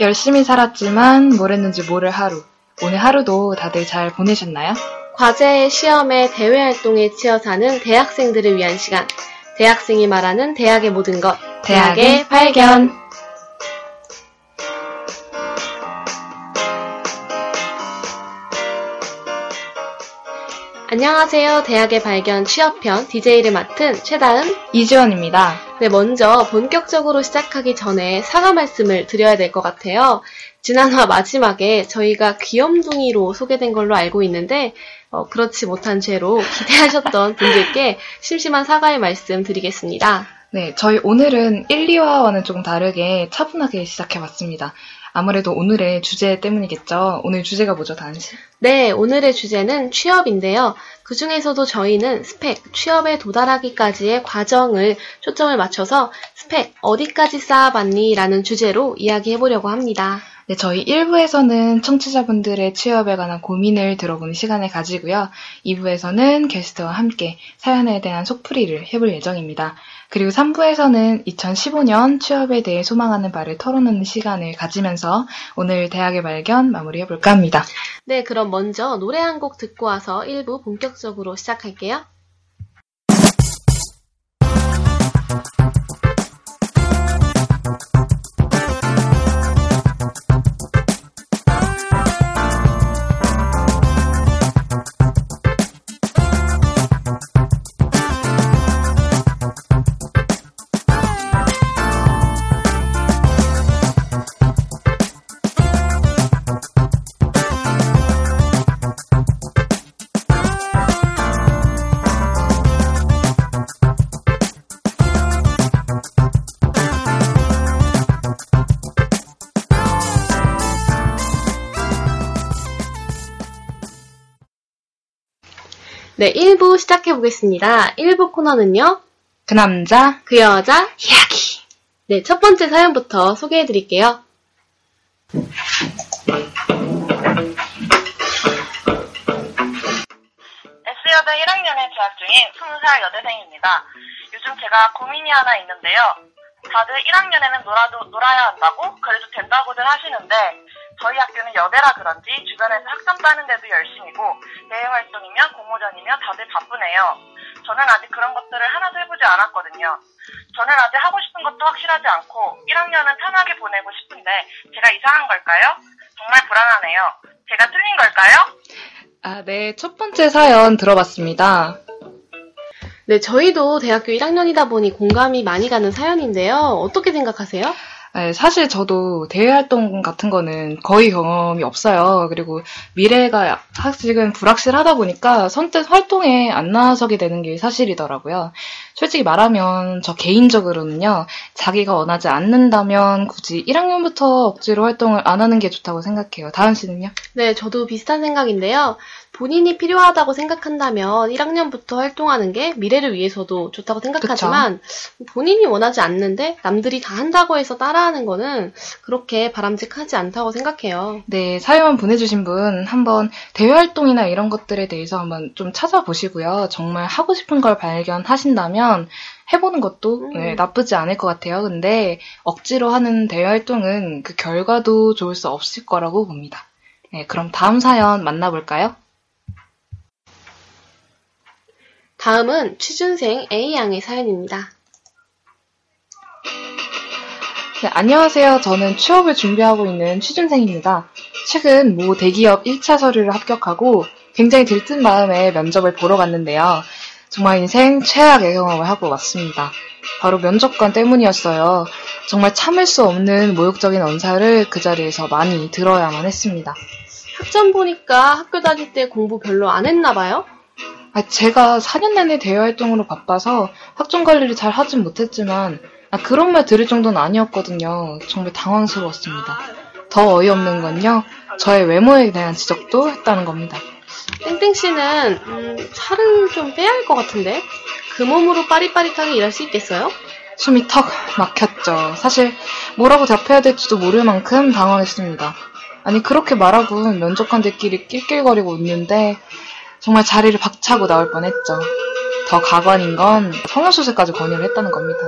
열심히 살았지만 뭘 했는지 모를 하루. 오늘 하루도 다들 잘 보내셨나요? 과제, 시험에, 대외 활동에 치여 사는 대학생들을 위한 시간. 대학생이 말하는 대학의 모든 것. 대학의 발견. 안녕하세요. 대학의 발견 취업편 DJ를 맡은 최다은. 이주연입니다. 네, 먼저 본격적으로 시작하기 전에 사과 말씀을 드려야 될 것 같아요. 지난화 마지막에 저희가 귀염둥이로 소개된 걸로 알고 있는데, 어, 그렇지 못한 죄로 기대하셨던 분들께 심심한 사과의 말씀 드리겠습니다. 네, 저희 오늘은 1, 2화와는 조금 다르게 차분하게 시작해봤습니다. 아무래도 오늘의 주제 때문이겠죠. 오늘 주제가 뭐죠, 다은씨? 네, 오늘의 주제는 취업인데요. 그 중에서도 저희는 스펙, 취업에 도달하기까지의 과정을 초점을 맞춰서 스펙, 어디까지 쌓아봤니? 라는 주제로 이야기해보려고 합니다. 네, 저희 1부에서는 청취자분들의 취업에 관한 고민을 들어보는 시간을 가지고요. 2부에서는 게스트와 함께 사연에 대한 속풀이를 해볼 예정입니다. 그리고 3부에서는 2015년 취업에 대해 소망하는 바를 털어놓는 시간을 가지면서 오늘 대학의 발견 마무리해볼까 합니다. 네, 그럼 먼저 노래 한 곡 듣고 와서 1부 본격적으로 시작할게요. 네, 1부 시작해 보겠습니다. 1부 코너는요, 그 남자 그 여자, 이야기. 네, 첫 번째 사연부터 소개해 드릴게요. S여대 1학년에 재학 중인 20살 여대생입니다. 요즘 제가 고민이 하나 있는데요. 다들 1학년에는 놀아도, 놀아야 한다고 그래도 된다고들 하시는데 저희 학교는 여대라 그런지 주변에서 학점 따는 데도 열심이고 대외 활동이며 공모전이며 다들 바쁘네요. 저는 아직 그런 것들을 하나도 해보지 않았거든요. 저는 아직 하고 싶은 것도 확실하지 않고 1학년은 편하게 보내고 싶은데 제가 이상한 걸까요? 정말 불안하네요. 제가 틀린 걸까요? 아, 네. 첫 번째 사연 들어봤습니다. 네, 저희도 대학교 1학년이다 보니 공감이 많이 가는 사연인데요. 어떻게 생각하세요? 네, 사실 저도 대외 활동 같은 거는 거의 경험이 없어요. 그리고 미래가 아직은 불확실하다 보니까 선뜻 활동에 안 나서게 되는 게 사실이더라고요. 솔직히 말하면 저 개인적으로는요, 자기가 원하지 않는다면 굳이 1학년부터 억지로 활동을 안 하는 게 좋다고 생각해요. 다은 씨는요? 네, 저도 비슷한 생각인데요. 본인이 필요하다고 생각한다면 1학년부터 활동하는 게 미래를 위해서도 좋다고 생각하지만 본인이 원하지 않는데 남들이 다 한다고 해서 따라하는 거는 그렇게 바람직하지 않다고 생각해요. 네, 사연 보내주신 분 한번 대외 활동이나 이런 것들에 대해서 한번 좀 찾아보시고요. 정말 하고 싶은 걸 발견하신다면 해보는 것도 음. 네, 나쁘지 않을 것 같아요. 근데 억지로 하는 대외 활동은 그 결과도 좋을 수 없을 거라고 봅니다. 네, 그럼 다음 사연 만나볼까요? 다음은 취준생 A양의 사연입니다. 네, 안녕하세요. 저는 취업을 준비하고 있는 취준생입니다. 최근 모 대기업 1차 서류를 합격하고 굉장히 들뜬 마음에 면접을 보러 갔는데요. 정말 인생 최악의 경험을 하고 왔습니다. 바로 면접관 때문이었어요. 정말 참을 수 없는 모욕적인 언사를 그 자리에서 많이 들어야만 했습니다. 학점 보니까 학교 다닐 때 공부 별로 안 했나 봐요? 아, 제가 4년 내내 대외 활동으로 바빠서 학종 관리를 잘 하진 못했지만 아, 그런 말 들을 정도는 아니었거든요. 정말 당황스러웠습니다. 더 어이없는 건요. 저의 외모에 대한 지적도 했다는 겁니다. 땡땡 씨는 음, 살을 좀 빼야 할 것 같은데 그 몸으로 빠릿빠릿하게 일할 수 있겠어요? 숨이 턱 막혔죠. 사실 뭐라고 답해야 될지도 모를 만큼 당황했습니다. 아니 그렇게 말하고 면접관들끼리 낄낄거리고 웃는데 정말 자리를 박차고 나올 뻔했죠. 더 가관인 건 성형수술까지 권유를 했다는 겁니다.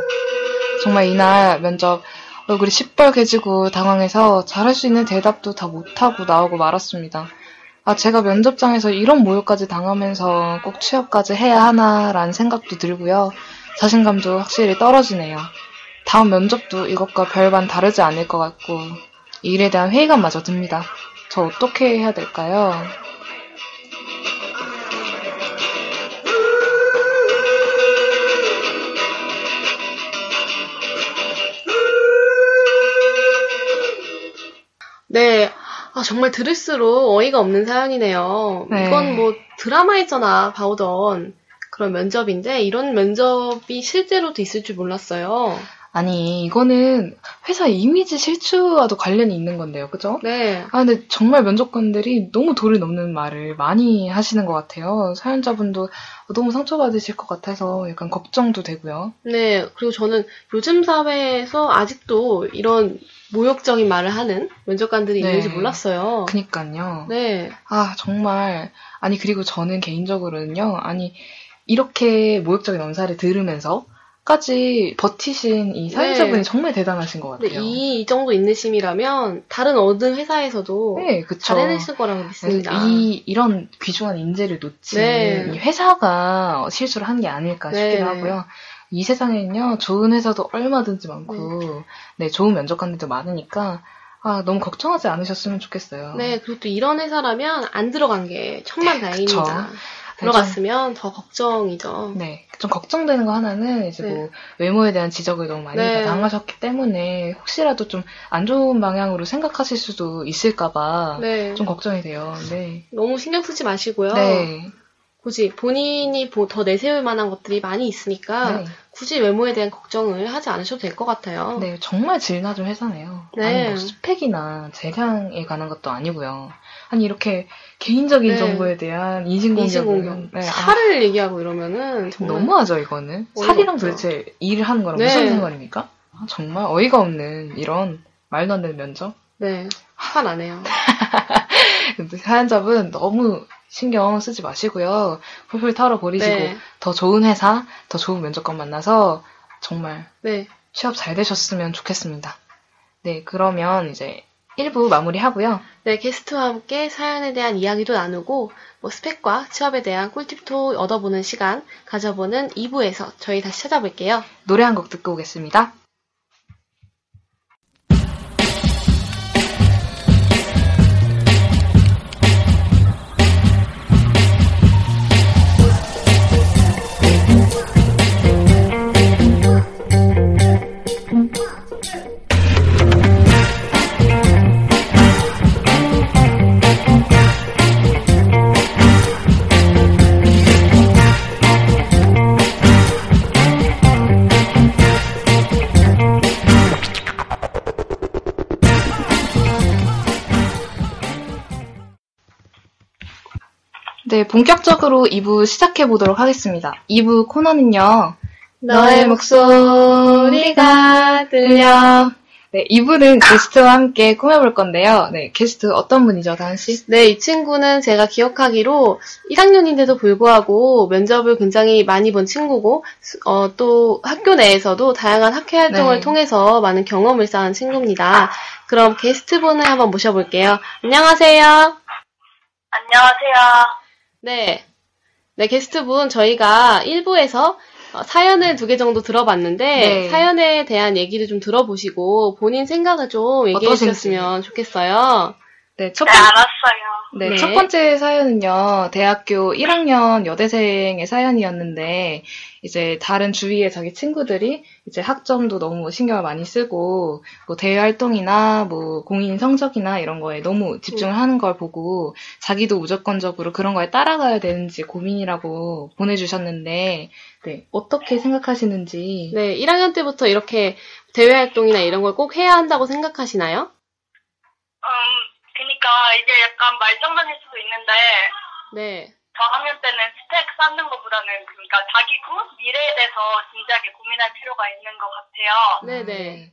정말 이날 면접 얼굴이 시뻘개지고 당황해서 잘할 수 있는 대답도 다 못하고 나오고 말았습니다. 아, 제가 면접장에서 이런 모욕까지 당하면서 꼭 취업까지 해야 하나라는 생각도 들고요. 자신감도 확실히 떨어지네요. 다음 면접도 이것과 별반 다르지 않을 것 같고, 이 일에 대한 회의감마저 듭니다. 저 어떻게 해야 될까요? 네. 아, 정말 들을수록 어이가 없는 사연이네요. 네. 이건 뭐 드라마에서나 봐오던 그런 면접인데 이런 면접이 실제로도 있을 줄 몰랐어요. 아니, 이거는 회사 이미지 실추와도 관련이 있는 건데요. 그죠? 네. 아, 근데 정말 면접관들이 너무 도를 넘는 말을 많이 하시는 것 같아요. 사연자분도 너무 상처받으실 것 같아서 약간 걱정도 되고요. 네. 그리고 저는 요즘 사회에서 아직도 이런 모욕적인 말을 하는 면접관들이 네. 있는지 몰랐어요. 그니까요. 네. 아, 정말. 아니, 그리고 저는 개인적으로는요, 아니, 이렇게 모욕적인 언사를 들으면서 까지 버티신 이 사연자분이 네. 정말 대단하신 것 같아요. 이, 이 정도 인내심이라면 다른 어느 회사에서도 네, 그쵸. 잘 해냈을 거라고 믿습니다. 이, 이런 귀중한 인재를 놓친 네. 이 회사가 실수를 한 게 아닐까 싶기도 네. 하고요. 이 세상에는요, 좋은 회사도 얼마든지 많고, 네, 좋은 면접관들도 많으니까, 아, 너무 걱정하지 않으셨으면 좋겠어요. 네, 그리고 또 이런 회사라면 안 들어간 게 천만 다행입니다. 들어갔으면 더 걱정이죠. 네, 좀 걱정되는 거 하나는 이제 네. 뭐 외모에 대한 지적을 너무 많이 네. 당하셨기 때문에 혹시라도 좀 안 좋은 방향으로 생각하실 수도 있을까봐 네. 좀 걱정이 돼요. 네. 너무 신경 쓰지 마시고요. 네. 굳이 본인이 보- 더 내세울 만한 것들이 많이 있으니까 네. 굳이 외모에 대한 걱정을 하지 않으셔도 될 것 같아요. 네, 정말 질 낮은 회사네요. 네. 아니, 뭐 스펙이나 재량에 관한 것도 아니고요. 아니, 이렇게 개인적인 네. 정보에 대한. 인신공격. 네, 아, 살을 얘기하고 이러면은 정말 너무하죠, 이거는. 살이랑 없죠. 도대체 일을 하는 거랑 네. 무슨 상관입니까? 아, 정말 어이가 없는 이런 말도 안 되는 면접. 네. 화가 나네요. 사연자분 너무 신경 쓰지 마시고요. 풀풀 털어버리시고 네. 더 좋은 회사, 더 좋은 면접관 만나서 정말 네. 취업 잘 되셨으면 좋겠습니다. 네, 그러면 이제 1부 마무리하고요. 네, 게스트와 함께 사연에 대한 이야기도 나누고, 뭐 스펙과 취업에 대한 꿀팁도 얻어보는 시간 가져보는 2부에서 저희 다시 찾아볼게요. 노래 한 곡 듣고 오겠습니다. 네, 본격적으로 2부 시작해 보도록 하겠습니다. 2부 코너는요. 너의 목소리가 들려. 네, 2부는 게스트와 함께 꾸며볼 건데요. 네, 게스트 어떤 분이죠, 다은 씨? 네, 이 친구는 제가 기억하기로 1학년인데도 불구하고 면접을 굉장히 많이 본 친구고, 수- 어, 또 학교 내에서도 다양한 학회 활동을 네. 통해서 많은 경험을 쌓은 친구입니다. 그럼 게스트분을 한번 모셔볼게요. 안녕하세요. 안녕하세요. 네. 네, 게스트분 저희가 1부에서 어, 사연을 두 개 정도 들어봤는데 네. 사연에 대한 얘기를 좀 들어보시고 본인 생각을 좀 얘기해. 주셨으면 좋겠어요. 네, 첫 네, 번, 알았어요. 네, 네. 첫 번째 사연은요, 대학교 1학년 여대생의 사연이었는데, 이제 다른 주위의 자기 친구들이 이제 학점도 너무 신경을 많이 쓰고, 뭐 대외 활동이나 뭐 공인 성적이나 이런 거에 너무 집중을 하는 걸 보고, 자기도 무조건적으로 그런 거에 따라가야 되는지 고민이라고 보내주셨는데, 네, 어떻게 생각하시는지. 네, 1학년 때부터 이렇게 대외 활동이나 이런 걸 꼭 해야 한다고 생각하시나요? 음, 그니까 이게 약간 말장난일 수도 있는데, 네. 저학년 때는 스펙 쌓는 것보다는 그러니까 자기 꿈, 미래에 대해서 진지하게 고민할 필요가 있는 것 같아요. 네네.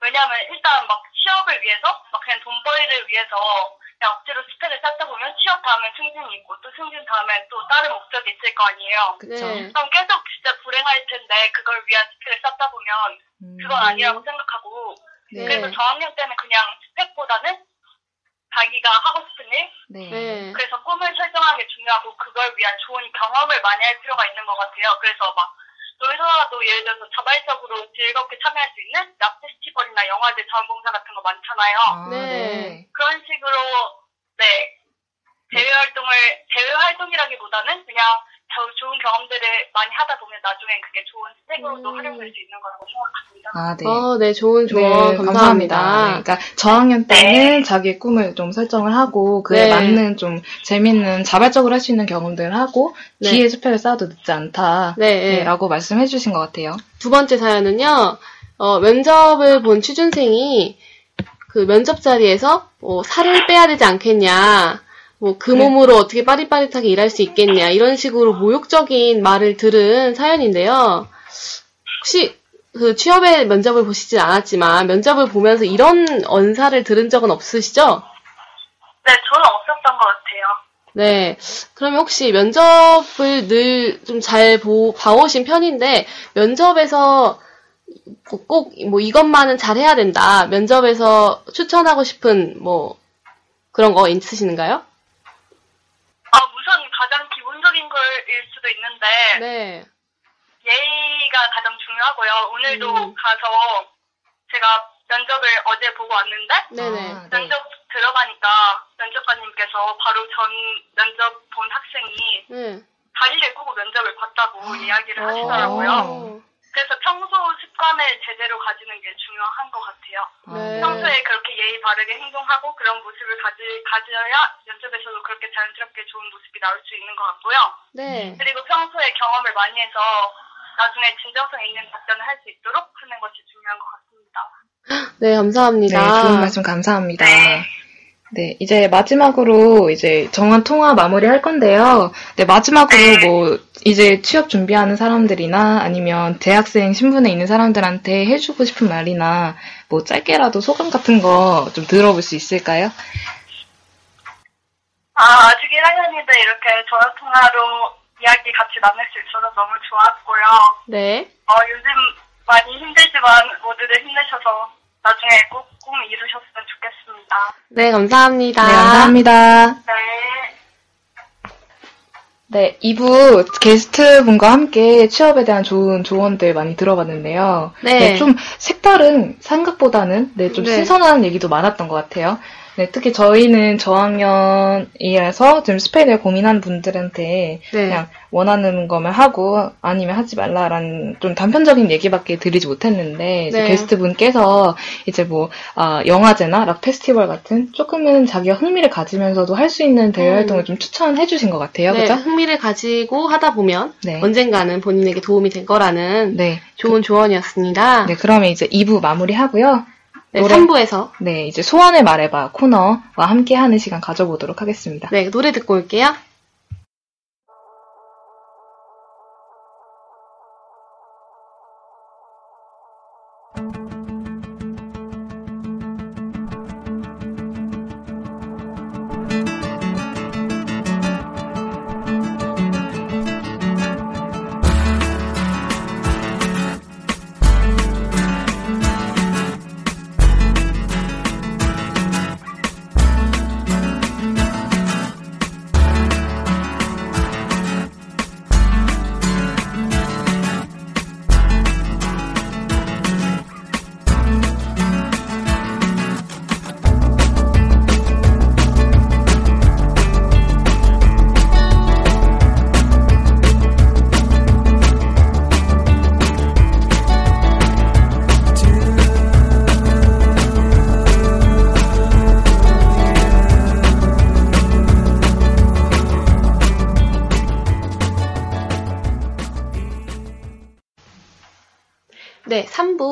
왜냐하면 일단 막 취업을 위해서, 막 그냥 돈벌이를 위해서 그냥 억지로 스펙을 쌓다 보면 취업 다음에 승진이 있고 또 승진 다음에 또 다른 목적이 있을 거 아니에요. 그쵸. 네. 그럼 계속 진짜 불행할 텐데 그걸 위한 스펙을 쌓다 보면 음, 그건 아니라고 생각하고 네. 그래서 저학년 때는 그냥 스펙보다는 자기가 하고 싶은 일, 네. 네. 그래서 꿈을 설정하는 게 중요하고 그걸 위한 좋은 경험을 많이 할 필요가 있는 것 같아요. 그래서 막 놀더라도 예를 들어서 자발적으로 즐겁게 참여할 수 있는 락 페스티벌이나 영화제 자원봉사 같은 거 많잖아요. 아, 네. 그런 식으로 네 대외 활동을 대외 활동이라기보다는 그냥 저 좋은 경험들을 많이 하다 보면 나중엔 그게 좋은 스펙으로도 음. 활용될 수 있는 거라고 생각합니다. 아, 네. 어, 네, 좋은 네, 조언 감사합니다. 네, 그러니까 저학년 때는 자기의 꿈을 좀 설정을 하고 그에 네. 맞는 좀 재밌는 자발적으로 할 수 있는 경험들을 하고 네. 뒤에 스펙을 쌓아도 늦지 않다. 네, 네. 네, 라고 말씀해 주신 것 같아요. 두 번째 사연은요, 어, 면접을 본 취준생이 그 면접 자리에서 뭐 살을 빼야 되지 않겠냐, 뭐 그 몸으로 어떻게 빠릿빠릿하게 일할 수 있겠냐, 이런 식으로 모욕적인 말을 들은 사연인데요. 혹시 그 취업의 면접을 보시진 않았지만 면접을 보면서 이런 언사를 들은 적은 없으시죠? 네, 저는 없었던 것 같아요. 네. 그러면 혹시 면접을 늘 좀 잘 봐오신 편인데, 면접에서 꼭 뭐 이것만은 잘 해야 된다. 면접에서 추천하고 싶은 뭐 그런 거 있으신가요? 아, 우선 가장 기본적인 걸 일 수도 있는데 네. 예의가 가장 중요하고요. 오늘도 음. 가서 제가 면접을 어제 보고 왔는데 네네. 아, 네. 면접 들어가니까 면접관님께서 바로 전 면접 본 학생이 네. 다리를 꼬고 면접을 봤다고 이야기를 하시더라고요. 어. 습관을 제대로 가지는 게 중요한 것 같아요. 네. 평소에 그렇게 예의 바르게 행동하고 그런 모습을 가지, 가져야 면접에서도 그렇게 자연스럽게 좋은 모습이 나올 수 있는 것 같고요. 네. 그리고 평소에 경험을 많이 해서 나중에 진정성 있는 답변을 할 수 있도록 하는 것이 중요한 것 같습니다. 네, 네, 감사합니다. 좋은 말씀 감사합니다. 네. 네, 이제 마지막으로 이제 정한 통화 마무리 할 건데요. 네, 마지막으로 뭐 이제 취업 준비하는 사람들이나 아니면 대학생 신분에 있는 사람들한테 해주고 싶은 말이나 뭐 짧게라도 소감 같은 거 좀 들어볼 수 있을까요? 아, 아직 1학년인데 이렇게 전화 통화로 이야기 같이 나눌 수 있어서 너무 좋았고요. 네. 어, 요즘 많이 힘들지만 모두들 힘내셔서 나중에 꼭 꿈 이루셨으면 좋겠습니다. 네, 감사합니다. 네, 감사합니다. 네. 네, 2부 게스트분과 함께 취업에 대한 좋은 조언들 많이 들어봤는데요. 네. 좀 색다른 생각보다는 네, 좀 네. 신선한 얘기도 많았던 것 같아요. 네, 특히 저희는 저학년이라서 좀 스펙을 고민하는 분들한테 네. 그냥 원하는 거면 하고 아니면 하지 말라라는 좀 단편적인 얘기밖에 드리지 못했는데 네. 게스트 분께서 이제 뭐 아, 영화제나 락 페스티벌 같은 조금은 자기가 흥미를 가지면서도 할 수 있는 대외 음. 활동을 좀 추천해 주신 것 같아요. 네, 그죠? 흥미를 가지고 하다 보면 네. 언젠가는 본인에게 도움이 될 거라는 네. 좋은 조언이었습니다. 네, 그러면 이제 2부 마무리하고요. 네, 노래, 3부에서 네 이제 소환을 말해봐 코너와 함께하는 시간 가져보도록 하겠습니다. 네 노래 듣고 올게요.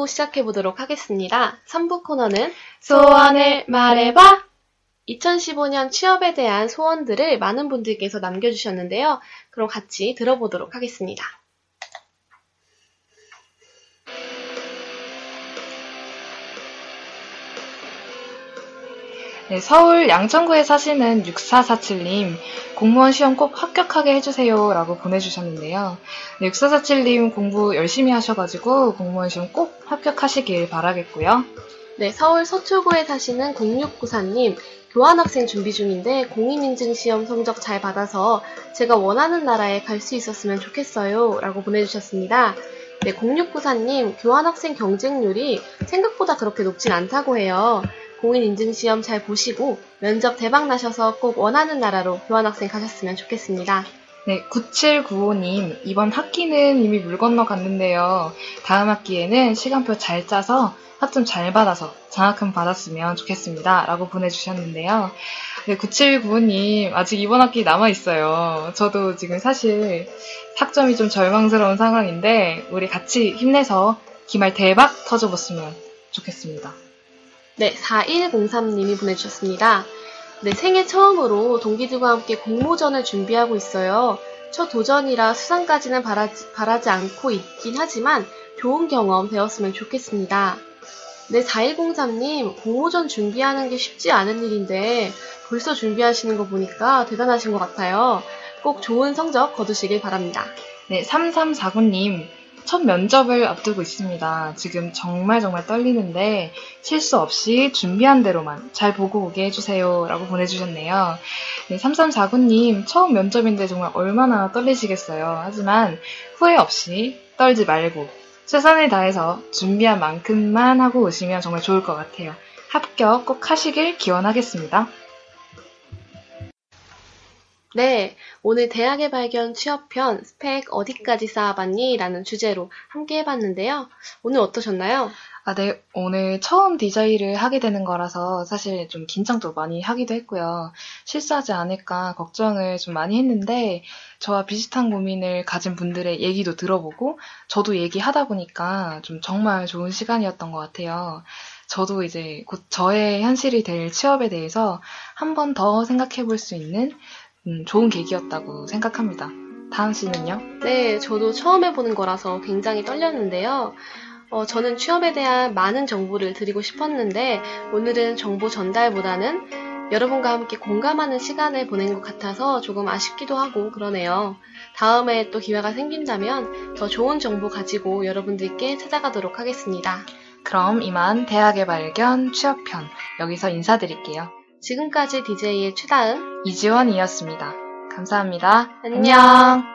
3부 시작해 보도록 하겠습니다. 3부 코너는 소원을 말해봐! 2015년 취업에 대한 소원들을 많은 분들께서 남겨주셨는데요. 그럼 같이 들어보도록 하겠습니다. 네, 서울 양천구에 사시는 6447님, 공무원 시험 꼭 합격하게 해주세요. 라고 보내주셨는데요. 네, 6447님 공부 열심히 하셔가지고 공무원 시험 꼭 합격하시길 바라겠고요. 네, 서울 서초구에 사시는 0694님, 교환학생 준비 중인데 공인인증 시험 성적 잘 받아서 제가 원하는 나라에 갈 수 있었으면 좋겠어요. 라고 보내주셨습니다. 네, 0694님, 교환학생 경쟁률이 생각보다 그렇게 높진 않다고 해요. 공인인증시험 잘 보시고 면접 대박 나셔서 꼭 원하는 나라로 교환학생 가셨으면 좋겠습니다. 네, 9795님, 이번 학기는 이미 물 건너 갔는데요. 다음 학기에는 시간표 잘 짜서 학점 잘 받아서 장학금 받았으면 좋겠습니다. 라고 보내주셨는데요. 네, 9795님, 아직 이번 학기 남아있어요. 저도 지금 사실 학점이 좀 절망스러운 상황인데, 우리 같이 힘내서 기말 대박 터져봤으면 좋겠습니다. 네, 4103님이 보내주셨습니다. 네, 생애 처음으로 동기들과 함께 공모전을 준비하고 있어요. 첫 도전이라 수상까지는 바라지, 바라지 않고 있긴 하지만 좋은 경험 되었으면 좋겠습니다. 네, 4103님, 공모전 준비하는 게 쉽지 않은 일인데 벌써 준비하시는 거 보니까 대단하신 것 같아요. 꼭 좋은 성적 거두시길 바랍니다. 네, 3349님, 첫 면접을 앞두고 있습니다. 지금 정말 정말 떨리는데 실수 없이 준비한 대로만 잘 보고 오게 해주세요. 라고 보내주셨네요. 네, 3349님, 처음 면접인데 정말 얼마나 떨리시겠어요. 하지만 후회 없이 떨지 말고 최선을 다해서 준비한 만큼만 하고 오시면 정말 좋을 것 같아요. 합격 꼭 하시길 기원하겠습니다. 네, 오늘 대학의 발견 취업편 스펙 어디까지 쌓아봤니? 라는 주제로 함께 해봤는데요. 오늘 어떠셨나요? 아, 네. 오늘 처음 디자이를 하게 되는 거라서 사실 좀 긴장도 많이 하기도 했고요. 실수하지 않을까 걱정을 좀 많이 했는데 저와 비슷한 고민을 가진 분들의 얘기도 들어보고 저도 얘기하다 보니까 좀 정말 좋은 시간이었던 것 같아요. 저도 이제 곧 저의 현실이 될 취업에 대해서 한 번 더 생각해 볼 수 있는 음, 좋은 계기였다고 생각합니다. 다은 씨는요? 네, 저도 처음 해보는 거라서 굉장히 떨렸는데요. 어, 저는 취업에 대한 많은 정보를 드리고 싶었는데 오늘은 정보 전달보다는 여러분과 함께 공감하는 시간을 보낸 것 같아서 조금 아쉽기도 하고 그러네요. 다음에 또 기회가 생긴다면 더 좋은 정보 가지고 여러분들께 찾아가도록 하겠습니다. 그럼 이만 대학의 발견 취업편 여기서 인사드릴게요. 지금까지 DJ의 최다은, 이지원이었습니다. 감사합니다. 안녕. 안녕.